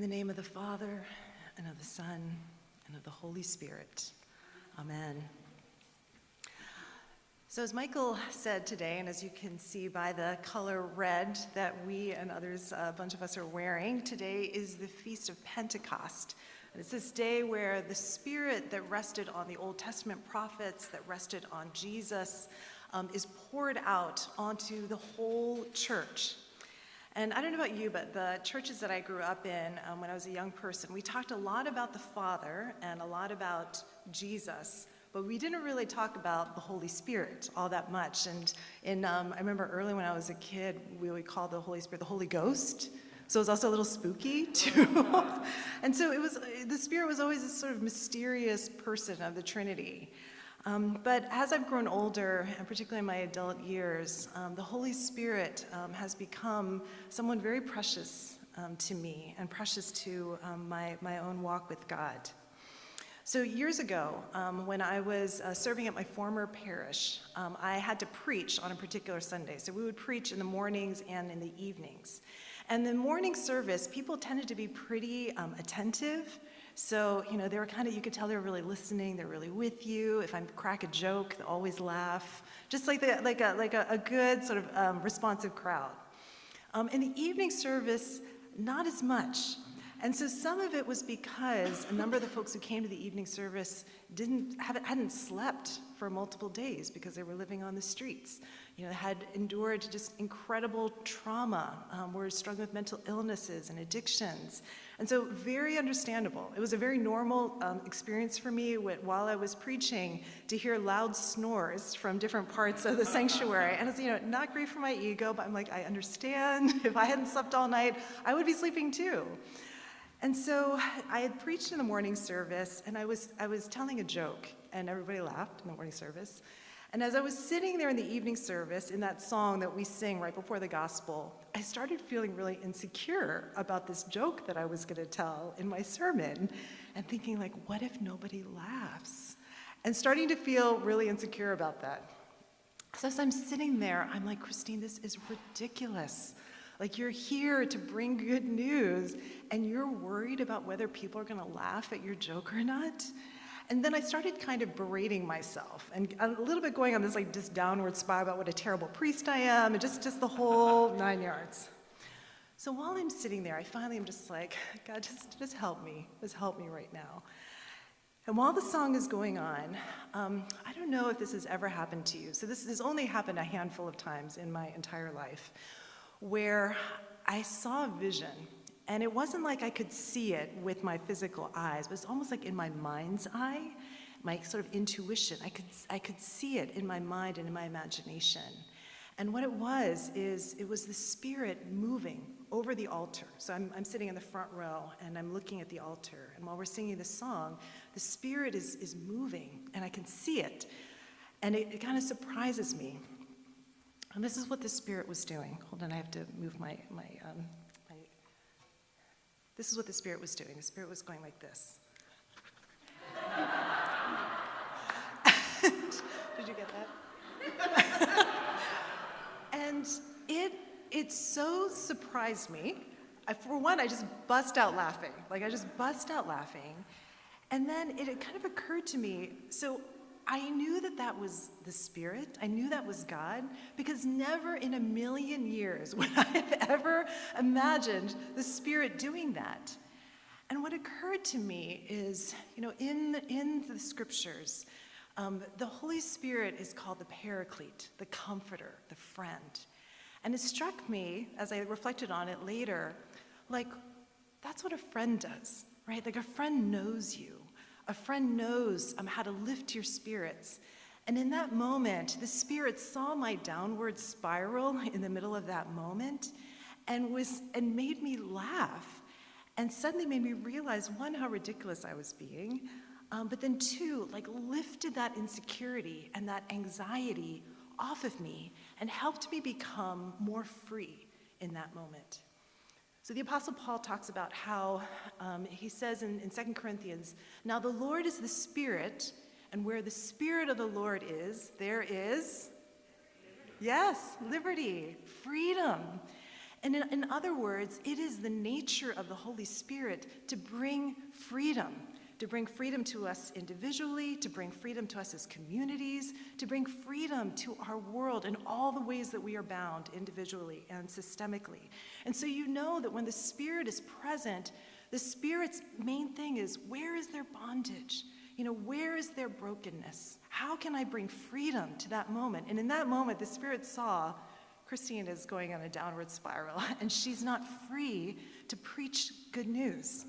In the name of the Father, and of the Son, and of the Holy Spirit. Amen. So, as Michael said today, and as you can see by the color red that we and others, a bunch of us, are wearing, today is the Feast of Pentecost. And it's this day where the Spirit that rested on the Old Testament prophets, that rested on Jesus, um, is poured out onto the whole church. And I don't know about you, but the churches that I grew up in um, when I was a young person, we talked a lot about the Father and a lot about Jesus, but we didn't really talk about the Holy Spirit all that much. And in, um, I remember early when I was a kid, we would call the Holy Spirit the Holy Ghost. So it was also a little spooky too. and so it was, the Spirit was always this sort of mysterious person of the Trinity. Um, but as I've grown older, and particularly in my adult years, um, the Holy Spirit um, has become someone very precious um, to me and precious to um, my, my own walk with God. So, years ago, um, when I was uh, serving at my former parish, I had to preach on a particular Sunday. So, we would preach in the mornings and in the evenings. And the morning service, people tended to be pretty attentive so, you know, they were kind of, you could tell they were really listening, they're really with you. If I crack a joke, they always laugh. Just like, the, like, a, like a, a good sort of um, responsive crowd. Um, in the evening service, not as much. And so some of it was because a number of the folks who came to the evening service didn't hadn't slept for multiple days because they were living on the streets. You know, had endured just incredible trauma, um, were struggling with mental illnesses and addictions. And so, very understandable. It was a very normal um, experience for me while I was preaching to hear loud snores from different parts of the sanctuary. And it's, you know, not great for my ego, but I'm like, I understand. If I hadn't slept all night, I would be sleeping too. And so I had preached in the morning service, and I was, I was telling a joke, and everybody laughed in the morning service. And as I was sitting there in the evening service in that song that we sing right before the gospel, I started feeling really insecure about this joke that I was going to tell in my sermon and thinking like what if nobody laughs? And starting to feel really insecure about that. So as I'm sitting there, I'm like, Christine, this is ridiculous. Like you're here to bring good news and you're worried about whether people are going to laugh at your joke or not. And then I started kind of berating myself and a little bit going on this like just downward spiral about what a terrible priest I am and just, just the whole nine yards. So while I'm sitting there, I finally am just like, God, just, just help me. Just help me right now. And while the song is going on, um, I don't know if this has ever happened to you. So this has only happened a handful of times in my entire life where I saw a vision and it wasn't like I could see it with my physical eyes, but it's almost like in my mind's eye, my sort of intuition. I could, I could see it in my mind and in my imagination. And what it was is it was the spirit moving over the altar. So I'm, I'm sitting in the front row and I'm looking at the altar. And while we're singing the song, the spirit is, is moving and I can see it. And it, it kind of surprises me. And this is what the spirit was doing. Hold on, I have to move my, my um, this is what the Spirit was doing. The Spirit was going like this. Did you get that? and it, it so surprised me. I, for one, I just bust out laughing. Like, I just bust out laughing. And then it, it kind of occurred to me so I knew that that was the Spirit. I knew that was God because never in a million years would I have ever imagined the Spirit doing that. And what occurred to me is, you know, in the, in the scriptures, um, the Holy Spirit is called the Paraclete, the Comforter, the Friend. And it struck me as I reflected on it later, like that's what a friend does, right? Like a friend knows you. A friend knows um, how to lift your spirits. And in that moment, the Spirit saw my downward spiral in the middle of that moment and, was, and made me laugh. And suddenly made me realize one, how ridiculous I was being, um, but then two, like lifted that insecurity and that anxiety off of me and helped me become more free in that moment. So the Apostle Paul talks about how um, he says in, in 2 Corinthians, Now the Lord is the Spirit, and where the Spirit of the Lord is, there is, yes, liberty, freedom. And in, in other words, it is the nature of the Holy Spirit to bring freedom, to bring freedom to us individually, to bring freedom to us as communities, to bring freedom to our world in all the ways that we are bound individually and systemically. And so you know that when the Spirit is present, the Spirit's main thing is where is there bondage? You know, where is there brokenness? How can I bring freedom to that moment? And in that moment, the Spirit saw Christine is going on a downward spiral and she's not free to preach good news.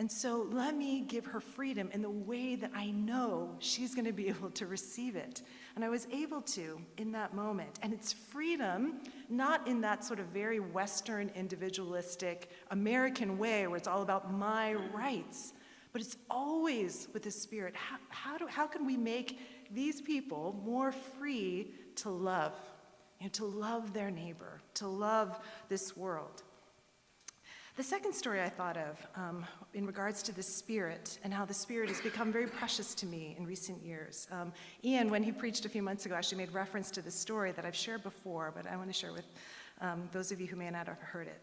And so let me give her freedom in the way that I know she's going to be able to receive it. And I was able to in that moment. And it's freedom, not in that sort of very Western, individualistic, American way where it's all about my rights, but it's always with the Spirit. How, how, do, how can we make these people more free to love? You know, to love their neighbor, to love this world. The second story I thought of um, in regards to the Spirit and how the Spirit has become very precious to me in recent years. Um, Ian, when he preached a few months ago, actually made reference to this story that I've shared before, but I want to share with um, those of you who may not have heard it.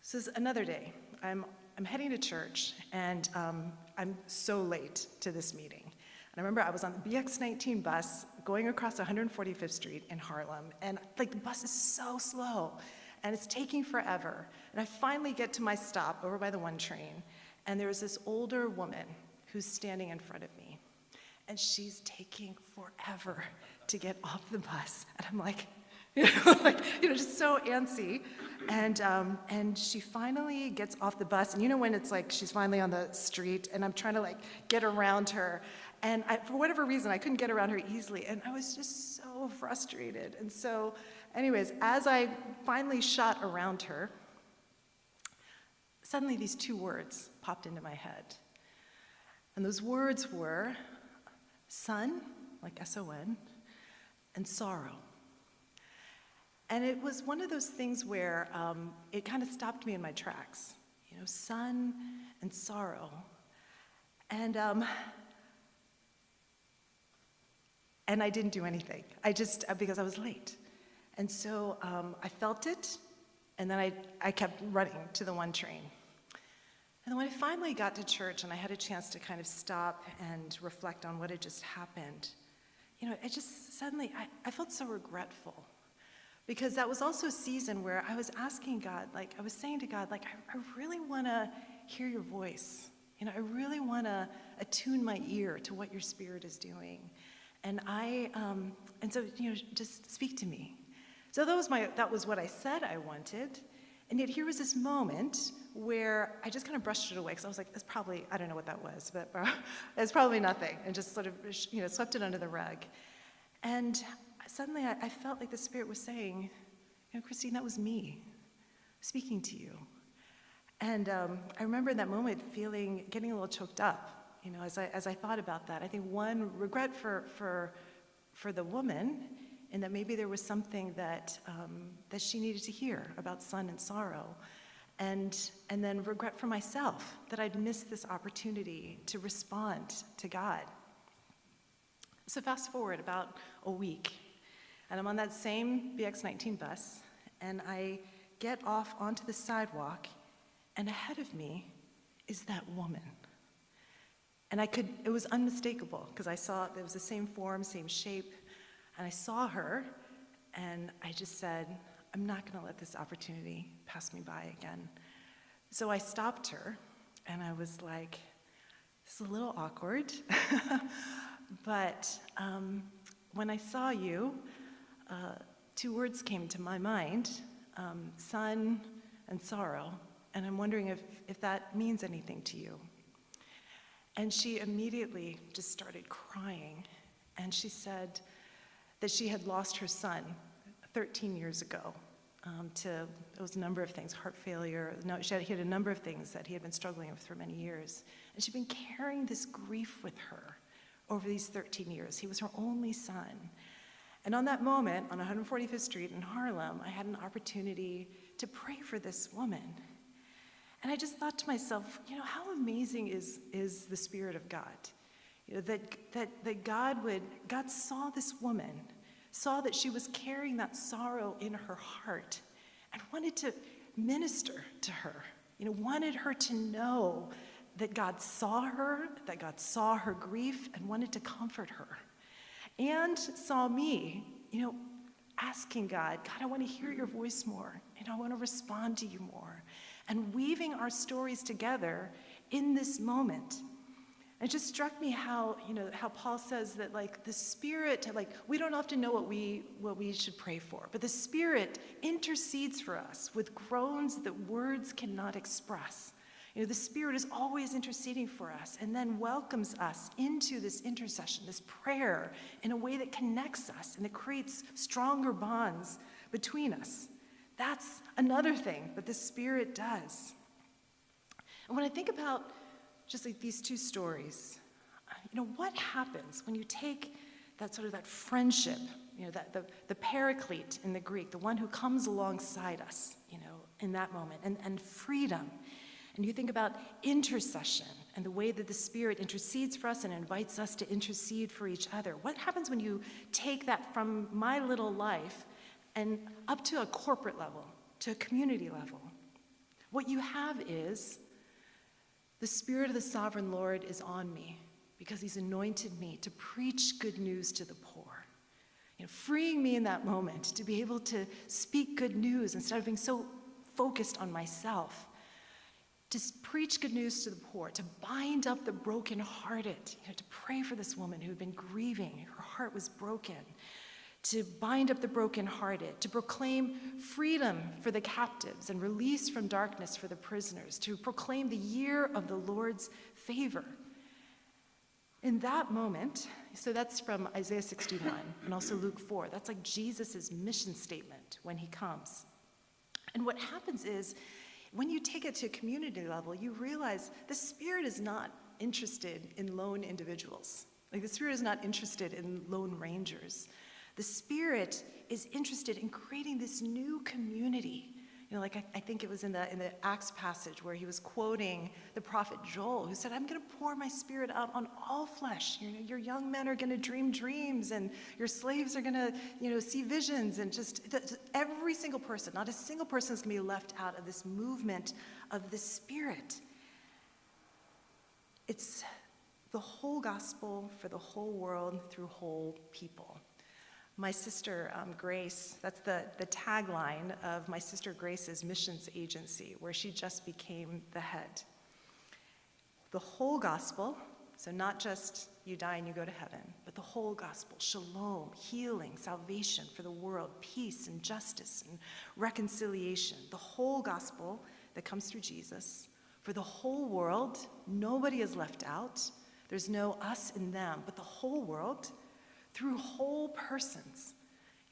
So this is another day. I'm, I'm heading to church, and um, I'm so late to this meeting. And I remember I was on the BX19 bus going across 145th Street in Harlem, and like the bus is so slow and it's taking forever. And I finally get to my stop over by the one train, and there's this older woman who's standing in front of me, and she's taking forever to get off the bus. And I'm like, you know, like, you know, just so antsy. And, um, and she finally gets off the bus. And you know when it's like she's finally on the street and I'm trying to like get around her. And I, for whatever reason, I couldn't get around her easily. And I was just so frustrated. And so Anyways, as I finally shot around her, suddenly these two words popped into my head. And those words were son, like S O N, and sorrow. And it was one of those things where um, it kind of stopped me in my tracks. You know, son and sorrow. And, um, and I didn't do anything. I just, because I was late. And so um, I felt it, and then I, I kept running to the one train. And then when I finally got to church and I had a chance to kind of stop and reflect on what had just happened, you know, I just suddenly, I, I felt so regretful. Because that was also a season where I was asking God, like, I was saying to God, like, I, I really want to hear your voice. You know, I really want to attune my ear to what your spirit is doing. And I, um, and so, you know, just speak to me. So that was, my, that was what I said I wanted. And yet here was this moment where I just kind of brushed it away because I was like, "It's probably, I don't know what that was, but it's probably nothing. And just sort of, you know, swept it under the rug. And suddenly I, I felt like the Spirit was saying, you know, Christine, that was me speaking to you. And um, I remember in that moment feeling, getting a little choked up, you know, as I, as I thought about that. I think one, regret for, for, for the woman and that maybe there was something that, um, that she needed to hear about son and sorrow. And, and then regret for myself that I'd missed this opportunity to respond to God. So, fast forward about a week, and I'm on that same BX 19 bus, and I get off onto the sidewalk, and ahead of me is that woman. And I could, it was unmistakable because I saw it was the same form, same shape, and I saw her, and I just said, I'm not going to let this opportunity pass me by again. So I stopped her, and I was like, this is a little awkward. but um, when I saw you, uh, two words came to my mind um, son and sorrow. And I'm wondering if, if that means anything to you. And she immediately just started crying. And she said, that she had lost her son 13 years ago um, to, it was a number of things, heart failure. No, she had, he had a number of things that he had been struggling with for many years. And she'd been carrying this grief with her over these 13 years. He was her only son. And on that moment, on 145th Street in Harlem, I had an opportunity to pray for this woman. And I just thought to myself, you know, how amazing is, is the Spirit of God? You know, that, that, that God would, God saw this woman, saw that she was carrying that sorrow in her heart, and wanted to minister to her. You know, wanted her to know that God saw her, that God saw her grief, and wanted to comfort her. And saw me, you know, asking God, God, I want to hear your voice more, and I want to respond to you more. And weaving our stories together in this moment. It just struck me how, you know, how Paul says that like the Spirit, like we don't often know what we what we should pray for, but the Spirit intercedes for us with groans that words cannot express. You know, the Spirit is always interceding for us and then welcomes us into this intercession, this prayer, in a way that connects us and that creates stronger bonds between us. That's another thing that the Spirit does. And when I think about just like these two stories, uh, you know, what happens when you take that sort of that friendship, you know, that the, the paraclete in the Greek, the one who comes alongside us, you know, in that moment, and, and freedom. And you think about intercession and the way that the Spirit intercedes for us and invites us to intercede for each other. What happens when you take that from my little life and up to a corporate level, to a community level? What you have is the Spirit of the sovereign Lord is on me because he's anointed me to preach good news to the poor. You know, freeing me in that moment to be able to speak good news instead of being so focused on myself. To preach good news to the poor, to bind up the brokenhearted, you know, to pray for this woman who had been grieving, her heart was broken, to bind up the brokenhearted, to proclaim freedom for the captives and release from darkness for the prisoners, to proclaim the year of the Lord's favor. In that moment, so that's from Isaiah 61 and also Luke 4, that's like Jesus' mission statement when he comes. And what happens is, when you take it to a community level, you realize the Spirit is not interested in lone individuals. Like the Spirit is not interested in lone rangers. The Spirit is interested in creating this new community. You know, like I, I, think it was in the, in the Acts passage where he was quoting the prophet Joel, who said, I'm going to pour my spirit out on all flesh. You know, your young men are going to dream dreams, and your slaves are going to, you know, see visions, and just every single person, not a single person is going to be left out of this movement of the Spirit. It's the whole gospel for the whole world through whole people my sister um, Grace, that's the, the tagline of my sister Grace's missions agency, where she just became the head. The whole gospel, so not just you die and you go to heaven, but the whole gospel shalom, healing, salvation for the world, peace and justice and reconciliation. The whole gospel that comes through Jesus for the whole world. Nobody is left out. There's no us and them, but the whole world through whole persons.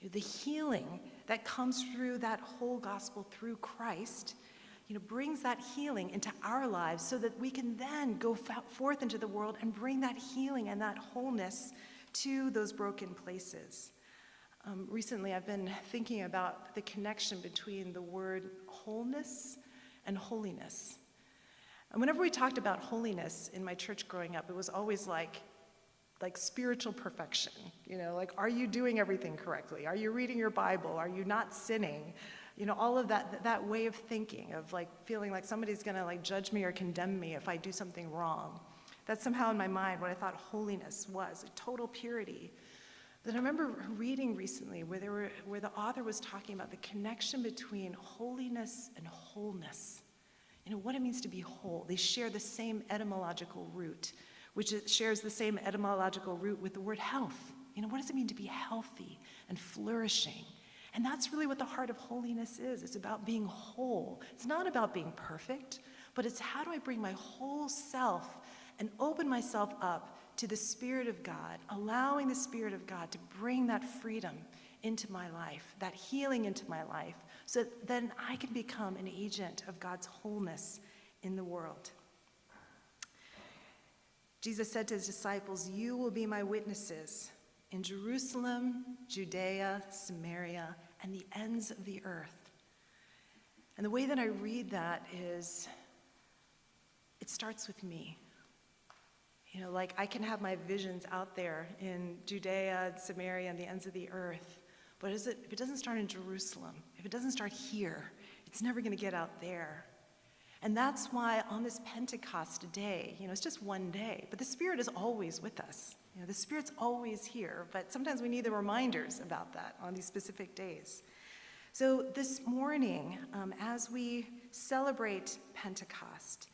You know, the healing that comes through that whole gospel through Christ, you know, brings that healing into our lives so that we can then go forth into the world and bring that healing and that wholeness to those broken places. Um, recently, I've been thinking about the connection between the word wholeness and holiness. And whenever we talked about holiness in my church growing up, it was always like like spiritual perfection. You know, like, are you doing everything correctly? Are you reading your Bible? Are you not sinning? You know, all of that, that way of thinking, of like feeling like somebody's gonna like judge me or condemn me if I do something wrong. That's somehow in my mind what I thought holiness was, total purity. Then I remember reading recently where, there were, where the author was talking about the connection between holiness and wholeness. You know, what it means to be whole. They share the same etymological root which shares the same etymological root with the word health. You know, what does it mean to be healthy and flourishing? And that's really what the heart of holiness is. It's about being whole. It's not about being perfect, but it's how do I bring my whole self and open myself up to the Spirit of God, allowing the Spirit of God to bring that freedom into my life, that healing into my life, so that then I can become an agent of God's wholeness in the world. Jesus said to his disciples, You will be my witnesses in Jerusalem, Judea, Samaria, and the ends of the earth. And the way that I read that is it starts with me. You know, like I can have my visions out there in Judea, Samaria, and the ends of the earth, But it, if it doesn't start in Jerusalem, if it doesn't start here, it's never going to get out there. And that's why on this Pentecost day, you know, it's just one day, but the Spirit is always with us. You know, the Spirit's always here, but sometimes we need the reminders about that on these specific days. So this morning, um, as we celebrate Pentecost,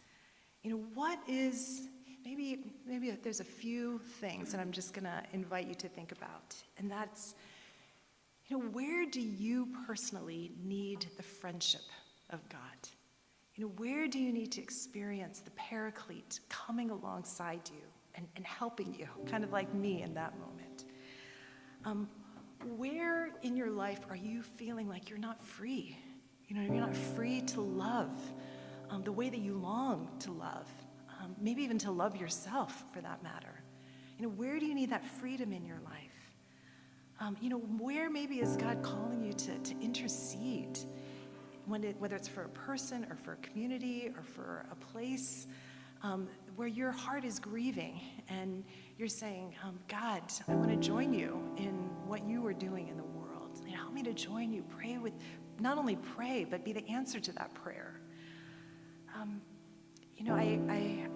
you know, what is maybe maybe there's a few things that I'm just going to invite you to think about, and that's you know, where do you personally need the friendship of God? You know, where do you need to experience the paraclete coming alongside you and, and helping you, kind of like me in that moment? Um, where in your life are you feeling like you're not free? You know, you're not free to love um, the way that you long to love, um, maybe even to love yourself for that matter. You know, where do you need that freedom in your life? Um, you know, where maybe is God calling you to, to intercede? Whether it's for a person or for a community or for a place um, where your heart is grieving and you're saying, um, God, I want to join you in what you are doing in the world. Help me to join you. Pray with, not only pray, but be the answer to that prayer. Um, you know, I, I,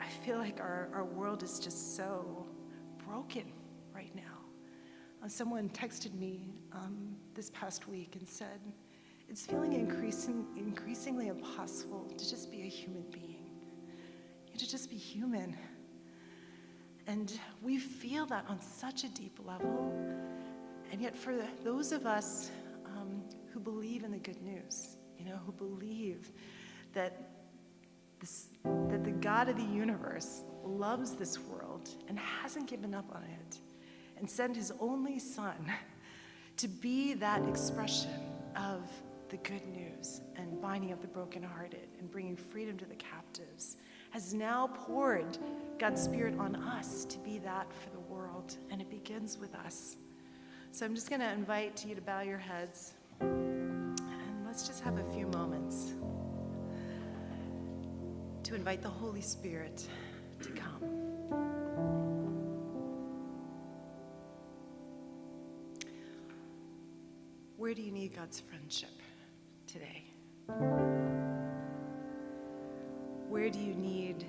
I feel like our, our world is just so broken right now. Uh, someone texted me um, this past week and said, it's feeling increasing, increasingly impossible to just be a human being, to just be human. And we feel that on such a deep level. And yet, for those of us um, who believe in the good news, you know, who believe that, this, that the God of the universe loves this world and hasn't given up on it, and sent his only son to be that expression of the good news and binding up the brokenhearted and bringing freedom to the captives, has now poured God's Spirit on us to be that for the world, and it begins with us. So I'm just going to invite you to bow your heads, and let's just have a few moments to invite the Holy Spirit to come. Where do you need God's friendship today? Where do you need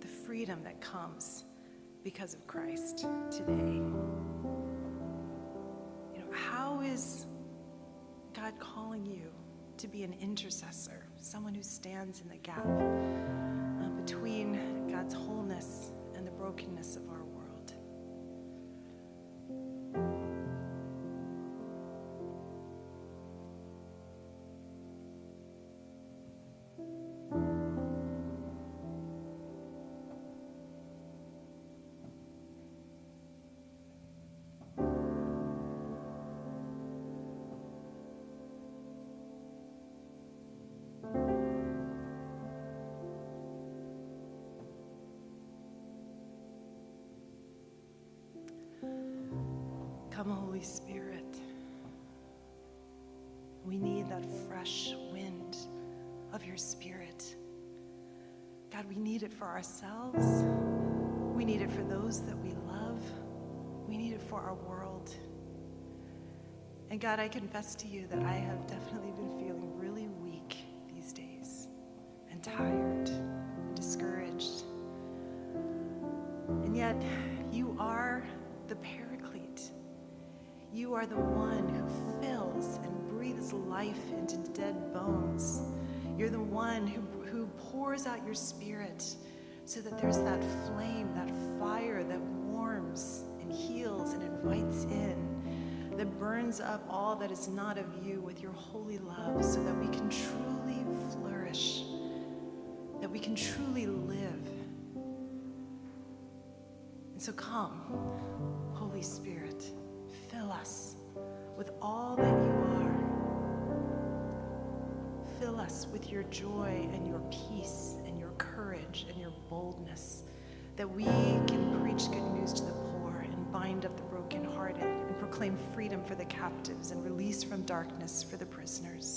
the freedom that comes because of Christ today? You know, how is God calling you to be an intercessor, someone who stands in the gap uh, between God's wholeness and the brokenness of our Come, Holy Spirit. We need that fresh wind of your Spirit. God, we need it for ourselves. We need it for those that we love. We need it for our world. And God, I confess to you that I have definitely been feeling really weak these days and tired are the one who fills and breathes life into dead bones. You're the one who, who pours out your spirit so that there's that flame, that fire that warms and heals and invites in, that burns up all that is not of you with your holy love so that we can truly flourish, that we can truly live. And so come, Holy Spirit, fill us with all that you are. Fill us with your joy and your peace and your courage and your boldness, that we can preach good news to the poor and bind up the brokenhearted and proclaim freedom for the captives and release from darkness for the prisoners.